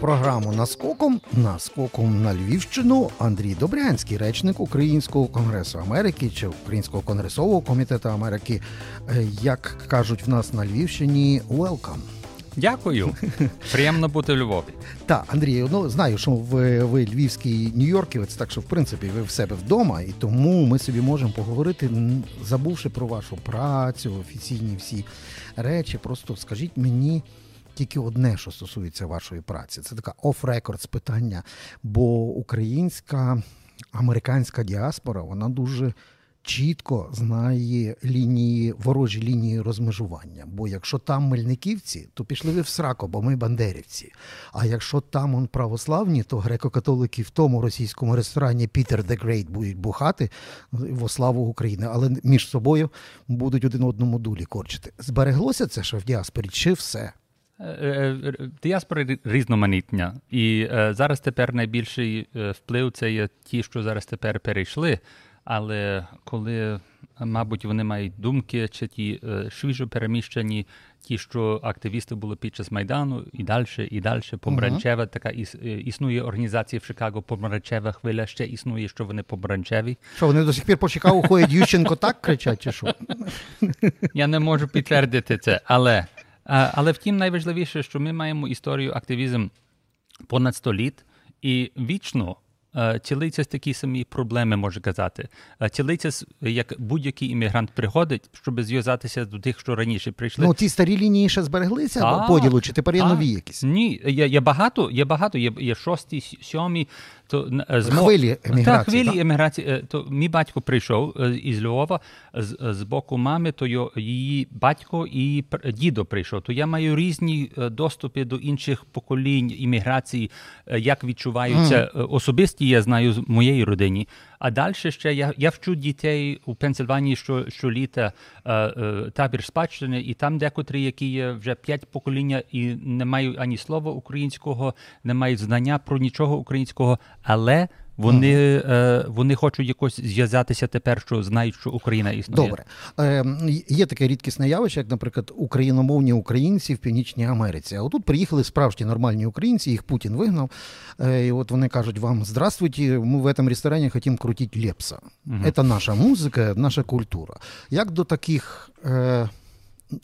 Програму наскоком наскоком на Львівщину Андрій Добрянський, речник Українського конгресу Америки чи Українського конгресового комітету Америки. Е, як кажуть в нас на Львівщині, welcome. Дякую. Приємно бути в Львові. Так, Андрій, ну знаю, що ви ви львівський нью-йорківець, так що в принципі ви в себе вдома, і тому ми собі можемо поговорити, забувши про вашу працю, офіційні всі речі. Просто скажіть мені. Тільки одне, що стосується вашої праці, це така off-records питання. Бо українська американська діаспора вона дуже чітко знає лінії, ворожі лінії розмежування. Бо якщо там мельниківці, то пішли ви в срако, бо ми бандерівці. А якщо там он православні, то греко-католики в тому російському ресторані Peter the Great будуть бухати во славу України, але між собою будуть один одному дулі корчити. Збереглося це що в діаспорі, чи все? Е, е, е, діаспори різноманітня. І зараз тепер найбільший вплив це є ті, що зараз тепер перейшли. Але коли, мабуть, вони мають думки, чи ті свіжо переміщені, ті, що активісти були під час Майдану, і далі, і далі, помаранчева, така існує організація в Чикаго, помаранчева хвиля, ще існує, що вони помаранчеві. Що вони до сих пір по Чикаго ходять Ющенко так кричать, чи що? Я не можу підтвердити це, але але втім, найважливіше, що ми маємо історію активізм понад 100 літ, і вічно Тілиться такі самі проблеми, може казати. Тілиться, як будь-який іммігрант приходить, щоб зв'язатися до тих, що раніше прийшли. Ну, ті старі лінії ще збереглися а, поділу, чи тепер є нові якісь? Ні, є, є багато, є багато, є, є шості, сьомі, то з хвилі еміграції. Так, хвилі еміграції. То мій батько прийшов із Львова з, з боку мами, то її батько і дідо прийшов. То я маю різні доступи до інших поколінь імміграції, як відчуваються mm. особисті, я знаю з моєї родині. А далі ще я я вчу дітей у Пенсильванії що, щоліта е, е, табір спадщини, і там декотрі, які є вже п'ять покоління і не мають ані слова українського, не мають знання про нічого українського, але вони е, вони хочуть якось зв'язатися тепер, що знають, що Україна існує. Добре. Е, Є таке рідкісне явище, як, наприклад, україномовні українці в Північній Америці. А отут приїхали справжні нормальні українці, їх Путін вигнав. Е, І от вони кажуть вам: здравствуйте, ми в цьому ресторані хочемо крутити Лепса. Угу. Це наша музика, наша культура. Як до таких. Е,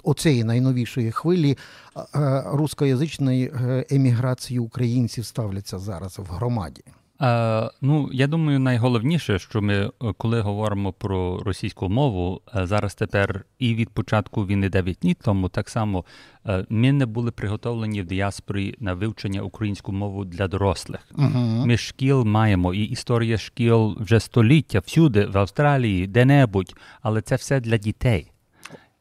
Оцеї найновішої хвилі е, рускоязичної е, еміграції українців ставляться зараз в громаді. Е, ну, я думаю, найголовніше, що ми, е, коли говоримо про російську мову, е, зараз тепер і від початку війни 9 днів тому так само ми не були приготовлені в діаспорі на вивчення українську мову для дорослих. Uh-huh. Ми шкіл маємо, і історія шкіл вже століття всюди, в Австралії, де-небудь, але це все для дітей.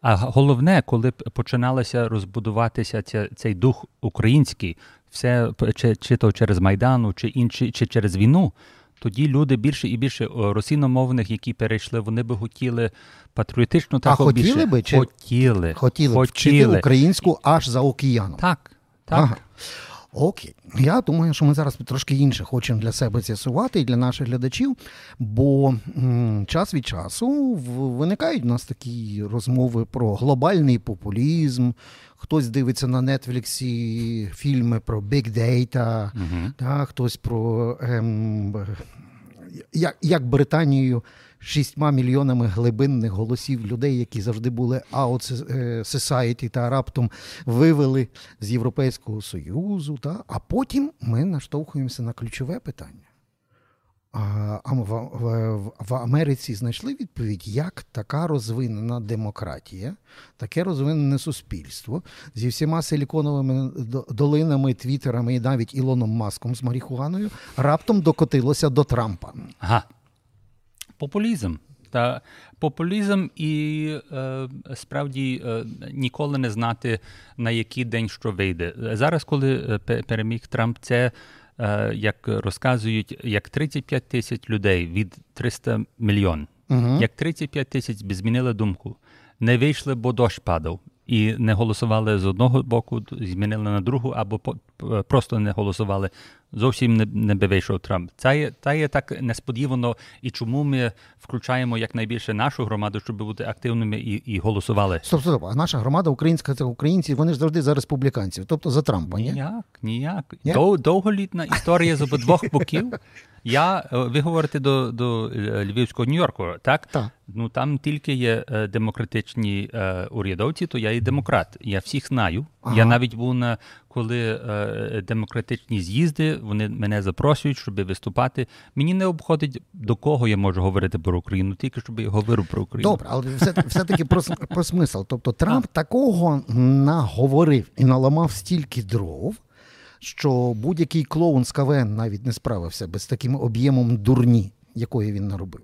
А головне, коли починалося розбудуватися ця, цей дух український все чи, чи то через Майдану, чи інші, чи через війну, тоді люди більше і більше російномовних, які перейшли, вони би хотіли патріотично так хотіли більше. би чи хотіли, хотіли, хотіли вчити українську аж за океаном. Так, так. Ага. Окей, я думаю, що ми зараз трошки інше хочемо для себе з'ясувати і для наших глядачів, бо м, час від часу виникають у нас такі розмови про глобальний популізм. Хтось дивиться на Нетфліксі фільми про Big Data, uh та, хтось про ем, як, як Британію шістьма мільйонами глибинних голосів людей, які завжди були out society та раптом вивели з Європейського Союзу. Та? А потім ми наштовхуємося на ключове питання. А в, Америці знайшли відповідь, як така розвинена демократія, таке розвинене суспільство зі всіма силіконовими долинами, твіттерами і навіть Ілоном Маском з Маріхуаною раптом докотилося до Трампа. Ага популізм. Та популізм і е, справді е, ніколи не знати, на який день що вийде. Зараз, коли е, переміг Трамп, це як розказують, як 35 тисяч людей від 300 мільйон, угу. як 35 тисяч змінили думку, не вийшли, бо дощ падав. І не голосували з одного боку, змінили на другу, або просто не голосували. Зовсім не, не би вийшов Трамп. Це є, це є так несподівано, і чому ми включаємо якнайбільше нашу громаду, щоб бути активними і і голосували. Стоп, стоп, а наша громада українська це українці, вони ж завжди за республіканців, тобто за Трампа. ні? Ніяк, ніяк. Дов, довголітна історія з обидвох боків. Я е, ви говорите до до е, Львівського Нью-Йорку, так? Так. Ну там тільки є е, демократичні е, урядовці, то я і демократ. Я всіх знаю. Ага. Я навіть був на коли е, демократичні з'їзди, вони мене запрошують, щоб виступати. Мені не обходить до кого я можу говорити про Україну, тільки щоб я говорив про Україну. Добре, але все все таки про, про смисл. Тобто Трамп а. такого наговорив і наламав стільки дров що будь-який клоун з КВН навіть не справився без таким об'ємом дурні, якої він наробив.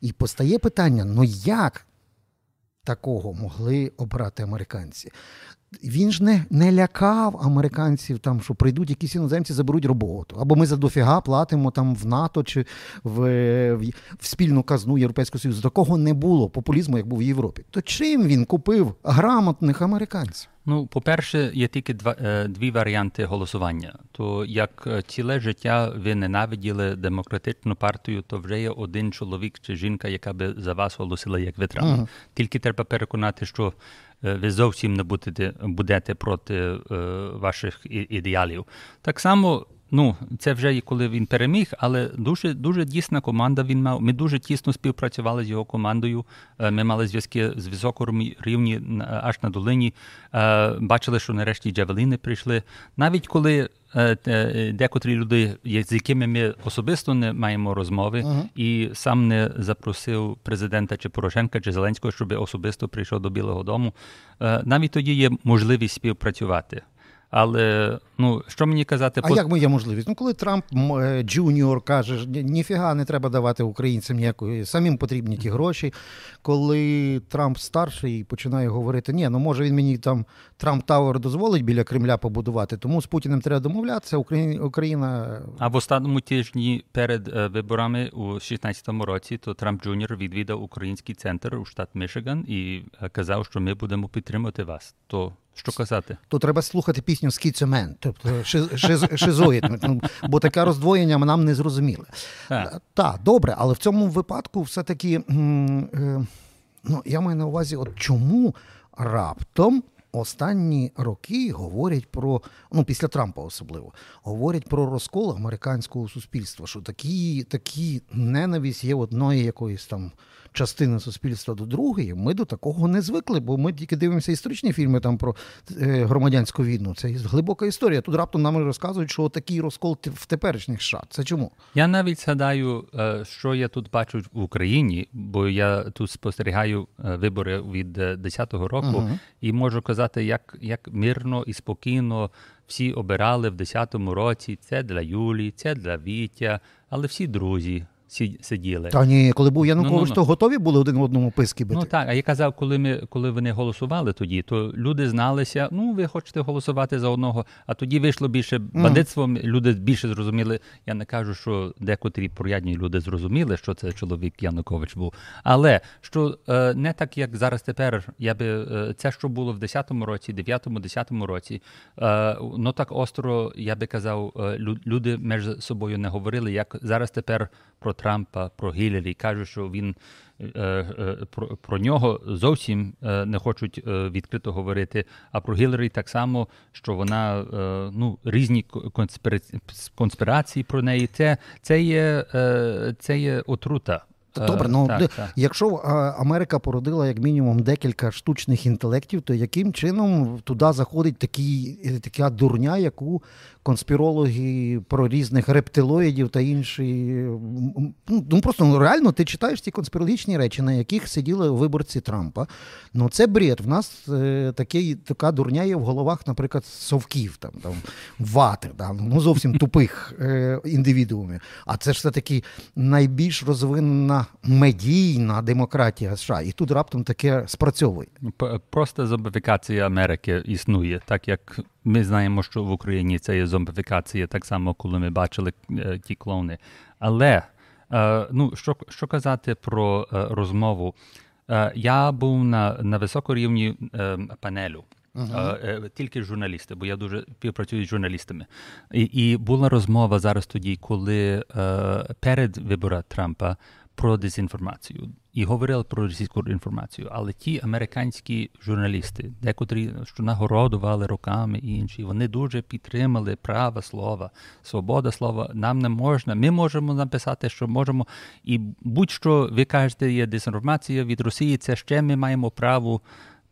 І постає питання: ну як такого могли обрати американці? Він ж не не лякав американців, там, що прийдуть якісь іноземці, заберуть роботу. Або ми за дофіга платимо там в НАТО чи в, в, в спільну казну Європейського Союзу. Такого не було популізму, як був в Європі. То чим він купив грамотних американців? Ну, по-перше, є тільки два е, дві варіанти голосування. То як е, ціле життя ви ненавиділи демократичну партію, то вже є один чоловік чи жінка, яка би за вас голосила як ви Трамп. Uh-huh. Тільки треба переконати, що ви зовсім не будете будете проти ваших ідеалів. Так само Ну, це вже і коли він переміг, але дуже дуже дійсна команда. Він мав. Ми дуже тісно співпрацювали з його командою. Е, ми мали зв'язки з високому рівні аж на долині. Е, бачили, що нарешті Джавеліни прийшли. Навіть коли е, декотрі люди, з якими ми особисто не маємо розмови, uh-huh. і сам не запросив президента чи Порошенка чи Зеленського, щоб особисто прийшов до Білого Дому. Навіть тоді є можливість співпрацювати. Але ну що мені казати, а по... як моя можливість? Ну коли Трамп е, Junior каже, ніфіга не треба давати українцям ніякої, самим потрібні ті гроші. Коли Трамп старший починає говорити, ні, ну може він мені там Trump Tower дозволить біля Кремля побудувати, тому з Путіним треба домовлятися. Україна. А в останньому тижні перед е, виборами у 16-му році то Трамп Junior відвідав український центр у штат Мішиган і е, казав, що ми будемо підтримати вас. То що казати? То треба слухати пісню «Скіцемен», тобто шизоїд, ну, бо таке роздвоєння нам не зрозуміле. Так, добре, але в цьому випадку все-таки е, ну, я маю на увазі, от чому раптом. Останні роки говорять про, ну після Трампа особливо, говорять про розкол американського суспільства, що такі такі ненависть є одної якоїсь там частини суспільства до другої, ми до такого не звикли, бо ми тільки дивимося історичні фільми там про е, громадянську війну. Це глибока історія. Тут раптом нам розказують, що такий розкол в теперішніх США. Це чому? Я навіть згадаю, е, що я тут бачу в Україні, бо я тут спостерігаю е, вибори від 10-го року, uh і можу казати, як, як мирно і спокійно. Всі обирали в 10-му році це для Юлії, це для Вітя, але всі друзі сиділи. Та ні, коли був Янукович, ну, ну, то готові були один в одному писки бити. Ну так, а я казав, коли ми коли вони голосували тоді, то люди зналися, ну ви хочете голосувати за одного, а тоді вийшло більше бандитство, mm. люди більше зрозуміли. Я не кажу, що декотрі порядні люди зрозуміли, що це чоловік Янукович був. Але що е, не так, як зараз тепер, я би е, це, що було в 10-му році, 9-му, 10-му році, е, ну так остро, я би казав, е, люди між собою не говорили, як зараз тепер про Трампа, про Гіллері, кажуть, що він е, е, про, про нього зовсім е, не хочуть відкрито говорити. А про Гіллері так само, що вона ну, різні конспірації про неї. Це це є, це є отрута. Добре, ну так, так. якщо Америка породила як мінімум декілька штучних інтелектів, то яким чином туди заходить такі, така дурня, яку конспірологи про різних рептилоїдів та інші. Ну, ну просто ну, реально ти читаєш ці конспірологічні речі, на яких сиділи виборці Трампа. Ну це бред. В нас е, такий, така дурня є в головах, наприклад, совків, там, там вати, да, ну зовсім тупих е, індивідуумів. А це ж все таки найбільш розвинена медійна демократія США. І тут раптом таке спрацьовує. Просто зомбифікація Америки існує, так як ми знаємо, що в Україні це є зомбифікація, так само, коли ми бачили е, ті клони. Але е, ну, що що казати про е, розмову? Я був на на високорівні панелю. Uh-huh. Тільки журналісти, бо я дуже співпрацюю з журналістами. І і була розмова зараз тоді, коли перед вибором Трампа про дезінформацію і говорили про російську інформацію. Але ті американські журналісти, декотрі що нагородували роками і інші, вони дуже підтримали право слова, свобода слова. Нам не можна. Ми можемо написати, що можемо, і будь-що ви кажете, є дезінформація від Росії. Це ще ми маємо право.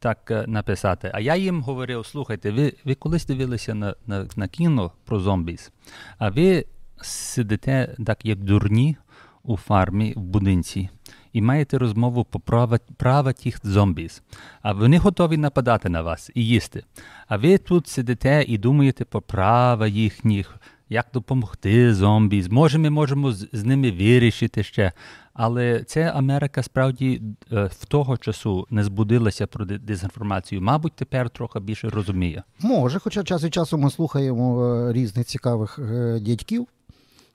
Так е, написати. А я їм говорив: слухайте, ви ви колись дивилися на на, на кіно про зомбіс, а ви сидите так, як дурні у фармі в будинці і маєте розмову про права, права тих зомбіс. А вони готові нападати на вас і їсти. А ви тут сидите і думаєте про права їхніх, як допомогти зомбі. Може, ми можемо з, з ними вирішити ще. Але це Америка справді е, в того часу не збудилася про дезінформацію. Мабуть, тепер трохи більше розуміє. Може, хоча час від часу ми слухаємо е, різних цікавих е, дядьків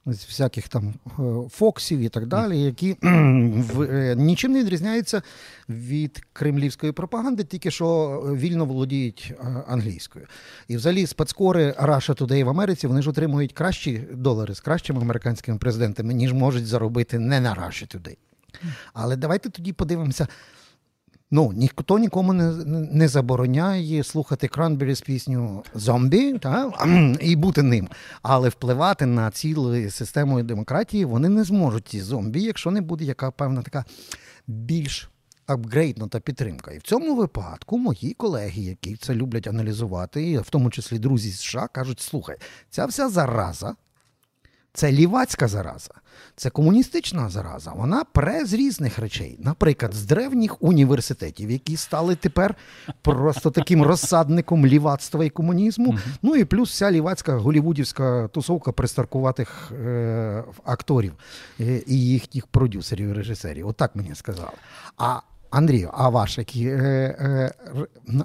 з всяких там е, фоксів і так далі, які е, нічим не відрізняються від кремлівської пропаганди, тільки що вільно володіють е, англійською. І взагалі спецкори Russia Today в Америці вони ж отримують кращі долари з кращими американськими президентами, ніж можуть заробити не на Russia Today. Але давайте тоді подивимося. Ну, ніхто нікому не не забороняє слухати Кранбері з пісню Зомбі та, і бути ним. Але впливати на цілу систему демократії вони не зможуть ці зомбі, якщо не буде яка певна така більш апгрейднута підтримка. І в цьому випадку мої колеги, які це люблять аналізувати, в тому числі друзі з США, кажуть: слухай, ця вся зараза. Це лівацька зараза, це комуністична зараза. Вона пре з різних речей, наприклад, з древніх університетів, які стали тепер просто таким розсадником лівацтва і комунізму. Ну і плюс вся лівацька голівудівська тусовка пристаркуватих е- акторів е- і їхніх продюсерів і режисерів. Отак мені сказали. А Андрію, а ваш який е, е,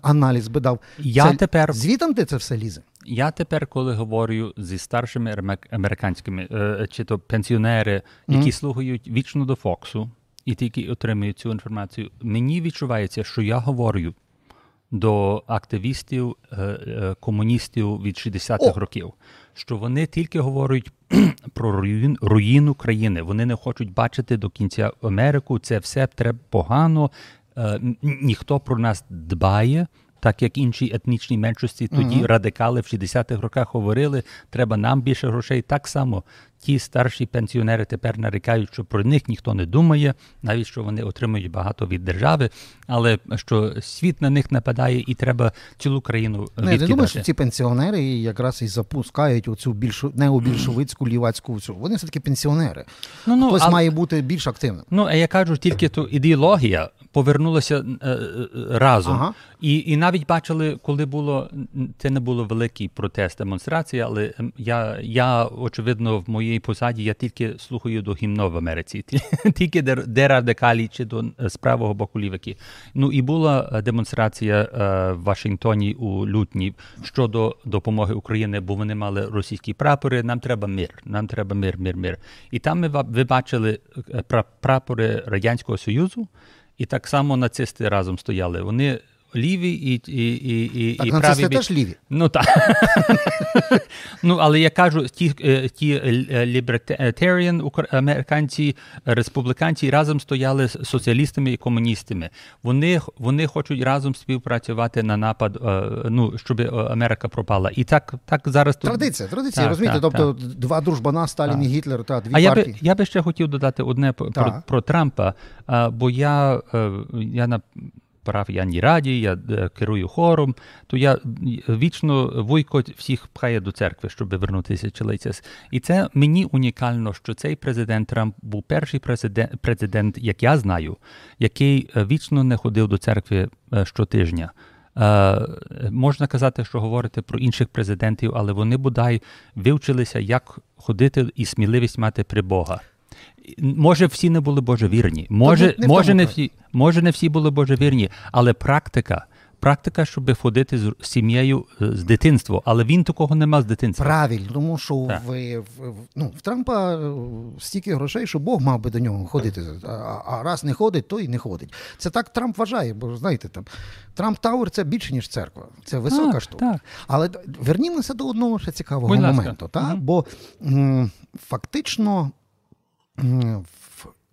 аналіз би дав? Я це, тепер звітом де це все лізе? Я тепер, коли говорю зі старшими американськими, е, чи то пенсіонери, які mm. слухають вічно до Фоксу і тільки отримують цю інформацію, мені відчувається, що я говорю до активістів, е, е, комуністів від 60-х років, що вони тільки говорять про руїн, руїну країни. Вони не хочуть бачити до кінця Америку. Це все треба погано. Ніхто про нас дбає так як інші етнічні меншості тоді uh-huh. радикали в 60-х роках говорили, треба нам більше грошей. Так само ті старші пенсіонери тепер нарікають, що про них ніхто не думає, навіть що вони отримують багато від держави, але що світ на них нападає і треба цілу країну не, Я думаю, що ці пенсіонери якраз і запускають оцю більшу необільшовицьку лівацьку всю. Вони все таки пенсіонери. Ну, ну, Хтось а... має бути більш активним. Ну а я кажу, тільки то ідеологія повернулася е, е, разом. Ага. І і навіть бачили, коли було це не було великий протест, демонстрація, але ем, я, я очевидно, в моїй посаді я тільки слухаю до гімно в Америці, тільки де, де радикалі чи до е, з правого боку лівики. Ну і була демонстрація в Вашингтоні у лютні щодо допомоги України, бо вони мали російські прапори. Нам треба мир, нам треба мир, мир, мир. І там ми ви бачили прапори Радянського Союзу. І так само нацисти разом стояли. Вони ліві і і, і, так, і праві. Так, теж ліві. Ну так. ну, але я кажу, ті е, ті лібертаріан американці, республіканці разом стояли з соціалістами і комуністами. Вони вони хочуть разом співпрацювати на напад, е, ну, щоб Америка пропала. І так так зараз. Традиція, традиція, так, розумієте, так, тобто так. два дружбана, Сталін і Гітлер, та дві а партії. я би я би ще хотів додати одне про, про Трампа, бо я, е, я на парафіянній раді, я е, керую хором, то я вічно вуйко всіх пхає до церкви, щоб вернутися чилицяс. І це мені унікально, що цей президент Трамп був перший президент, президент, як я знаю, який е, вічно не ходив до церкви е, щотижня. Можна казати, що говорити про інших президентів, але вони бодай вивчилися, як ходити і сміливість мати при Бога. Може, всі не були божевірні, може, не може, не всі, може, не всі були божевірні, але практика. практика, щоб ходити з сім'єю е, з дитинства, але він такого не мав з дитинства. Правильно, тому що в, в, ну, в Трампа е, стільки грошей, що Бог мав би до нього ходити. А, а раз не ходить, то і не ходить. Це так Трамп вважає, бо знаєте, там Trump Tower це більше, ніж церква. Це висока так, штука. Так. Але вернімося до одного ще цікавого Будь моменту. Та? Угу. Бо м, фактично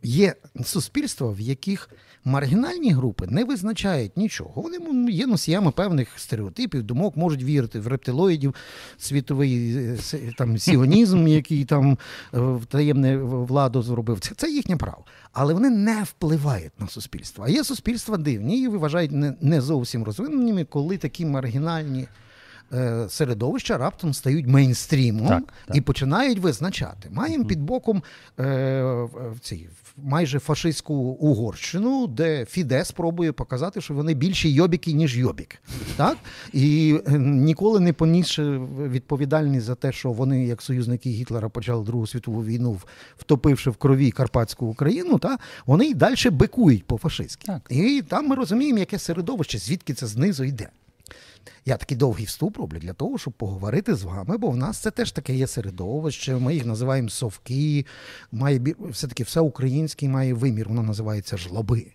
є суспільства, в яких маргінальні групи не визначають нічого. Вони є носіями певних стереотипів, думок, можуть вірити в рептилоїдів, світовий е, там сіонізм, який там е, таємне владу зробив. Це, це їхнє право. Але вони не впливають на суспільство. А є суспільства дивні і вважають не, не зовсім розвиненими, коли такі маргінальні. Е, середовища раптом стають мейнстрімом так, так. і починають визначати. Маємо під боком е, в цій майже фашистську Угорщину, де Фідес пробує показати, що вони більші йобіки, ніж йобік. Так? І е, ніколи не понісши відповідальність за те, що вони, як союзники Гітлера, почали Другу світову війну, втопивши в крові Карпатську Україну, та, вони й далі бикують по фашистськи. І там ми розуміємо, яке середовище, звідки це знизу йде. Я такий довгий вступ роблю для того, щоб поговорити з вами, бо в нас це теж таке є середовище. Ми їх називаємо совки, має все-таки все українське має вимір, воно називається жлоби.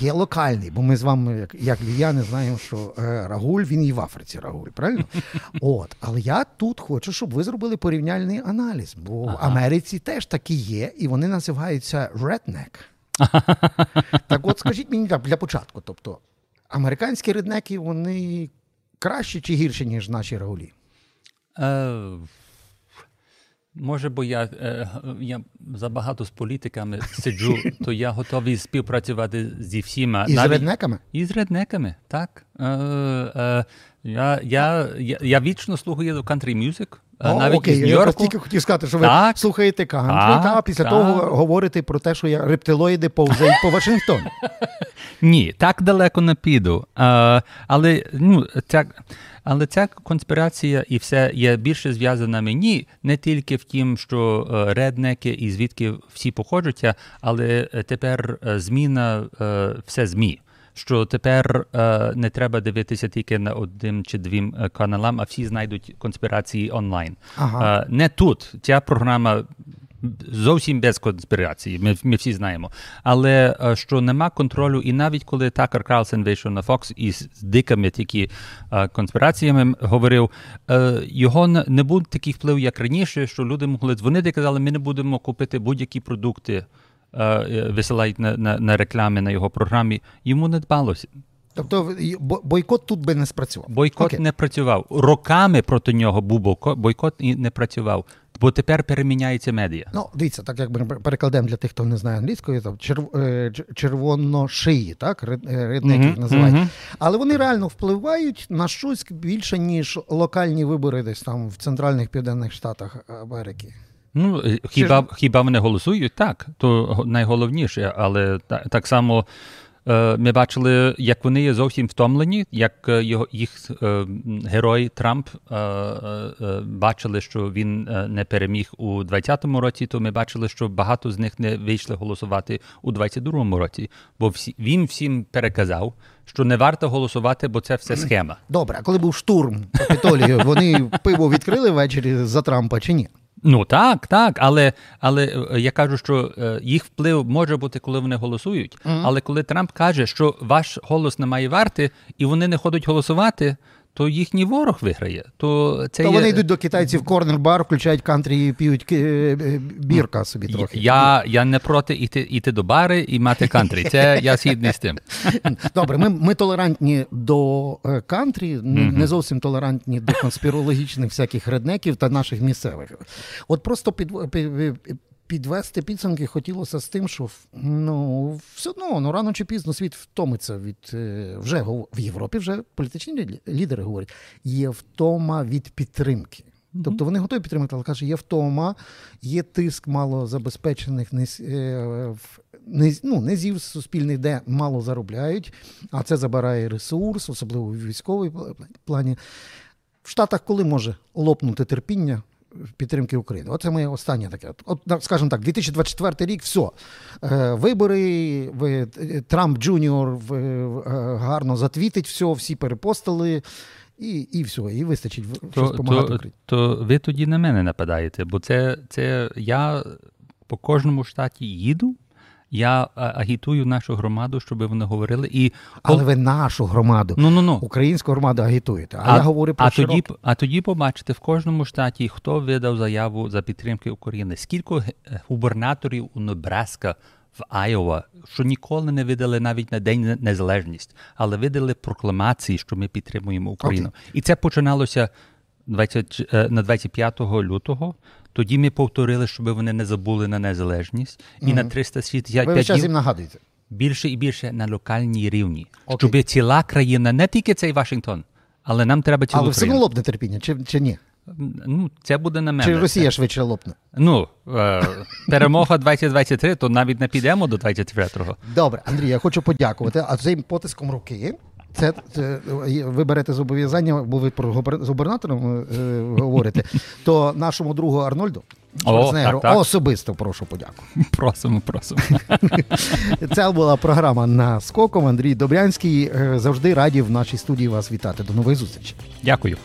Є локальний, бо ми з вами, як як львів'яни, знаємо, що е, Рагуль він і в Африці Рагуль, правильно? От, але я тут хочу, щоб ви зробили порівняльний аналіз, бо ага. в Америці теж такі є, і вони називаються redneck. Так от скажіть мені для початку, тобто американські реднеки, вони краще чи гірше, ніж наші рагулі? Е, Може, бо я е, я забагато з політиками сиджу, то я готовий співпрацювати зі всіма. І Навіть... з реднеками? І з реднеками, так. Е, е, Я я, я, я вічно слухаю country music. О, навіть окей, із Я тільки хотів сказати, що ви так, слухаєте кантрі, та після так. того говорите про те, що я рептилоїди повзають по Вашингтону. Ні, так далеко не піду. А, Але ну, ця, але ця конспірація і все є більше зв'язана мені не тільки в тім, що реднеки і звідки всі походжуться, але тепер зміна все ЗМІ що тепер е, не треба дивитися тільки на одним чи двім е, каналам, а всі знайдуть конспірації онлайн. Ага. Е, не тут. Ця програма. Зовсім без конспірації, ми ми всі знаємо. Але е, що нема контролю, і навіть коли Такер Карлсен вийшов на Fox і з дикими тільки е, конспіраціями говорив, е, його не був такий вплив, як раніше, що люди могли дзвонити і казали, ми не будемо купити будь-які продукти висилають на, на, на реклами на його програмі, йому не дбалося. Тобто бойкот тут би не спрацював. Бойкот Окей. не працював. Роками проти нього був бойкот і не працював. Бо тепер переміняється медіа. Ну, дивіться, так як ми перекладемо для тих, хто не знає англійської, там черв... Е, червоношиї, так, рідники їх називають. Uh-huh. Але вони реально впливають на щось більше, ніж локальні вибори десь там в центральних південних штатах Америки. Ну, е, хіба ж... хіба вони голосують? Так, то найголовніше, але так, само е, ми бачили, як вони є зовсім втомлені, як е, його їх герой Трамп бачили, що він не переміг у 20-му році, то ми бачили, що багато з них не вийшли голосувати у 22-му році, бо всі, він всім переказав. Що не варто голосувати, бо це все схема. Добре, а коли був штурм Капітолію, вони пиво відкрили ввечері за Трампа чи ні? Ну так, так, але але е, я кажу, що е, їх вплив може бути, коли вони голосують. Mm-hmm. Але коли Трамп каже, що ваш голос не має варти, і вони не ходять голосувати, то їхній ворог виграє. То це то є... вони йдуть до китайців корнер-бар, включають кантрі і п'ють е, е, бірка собі трохи. Я я не проти йти йти до бари і мати кантрі. Це я згідний з тим. Добре, ми ми толерантні до е, кантрі, mm-hmm. не зовсім толерантні до конспірологічних всяких реднеків та наших місцевих. От просто під, під підвести підсумки хотілося з тим, що ну, все одно ну, рано чи пізно світ втомиться від е, вже в Європі вже політичні лідери говорять, є втома від підтримки. Тобто вони готові підтримати, але каже, є втома, є тиск малозабезпечених е, не, ну, низів суспільних, де мало заробляють, а це забирає ресурс, особливо в військовій плані. В Штатах коли може лопнути терпіння підтримки України. Оце моє останнє таке. От, скажімо так, 2024 рік, все. Вибори, ви, Трамп Junior гарно затвітить все, всі перепостили. І і все, і вистачить щось допомагати. То, то ви тоді на мене нападаєте, бо це це я по кожному штаті їду, я агітую нашу громаду, щоб вони говорили. І Але ви нашу громаду, ну, ну, ну. українську громаду агітуєте. А, а я говорю про а тоді, а тоді побачите в кожному штаті, хто видав заяву за підтримки України, скільки губернаторів у Небраска в Айова, що ніколи не видали навіть на День Незалежність, але видали прокламації, що ми підтримуємо Україну. Okay. І це починалося 20, е, на 25 лютого. Тоді ми повторили, щоб вони не забули на незалежність, і mm-hmm. на 365 Ви час їм нагадуєте. більше і більше на локальній рівні, okay. щоб ціла країна, не тільки цей Вашингтон, але нам треба цілу Але все одно лопне терпіння, чи, чи ні? Ну, Це буде на мене. Чи Росія швидше лопне? Ну, е, перемога 2023, то навіть не підемо до 23-го. Добре, Андрій, я хочу подякувати. А цим потиском руки це, це ви берете зобов'язання, бо ви про з губернатором е, говорите, то нашому другу Арнольду О, так, так. особисто прошу подяку. Просимо, просимо. Це була програма на скоком. Андрій Добрянський. Е, завжди раді в нашій студії вас вітати. До нових зустрічей. Дякую.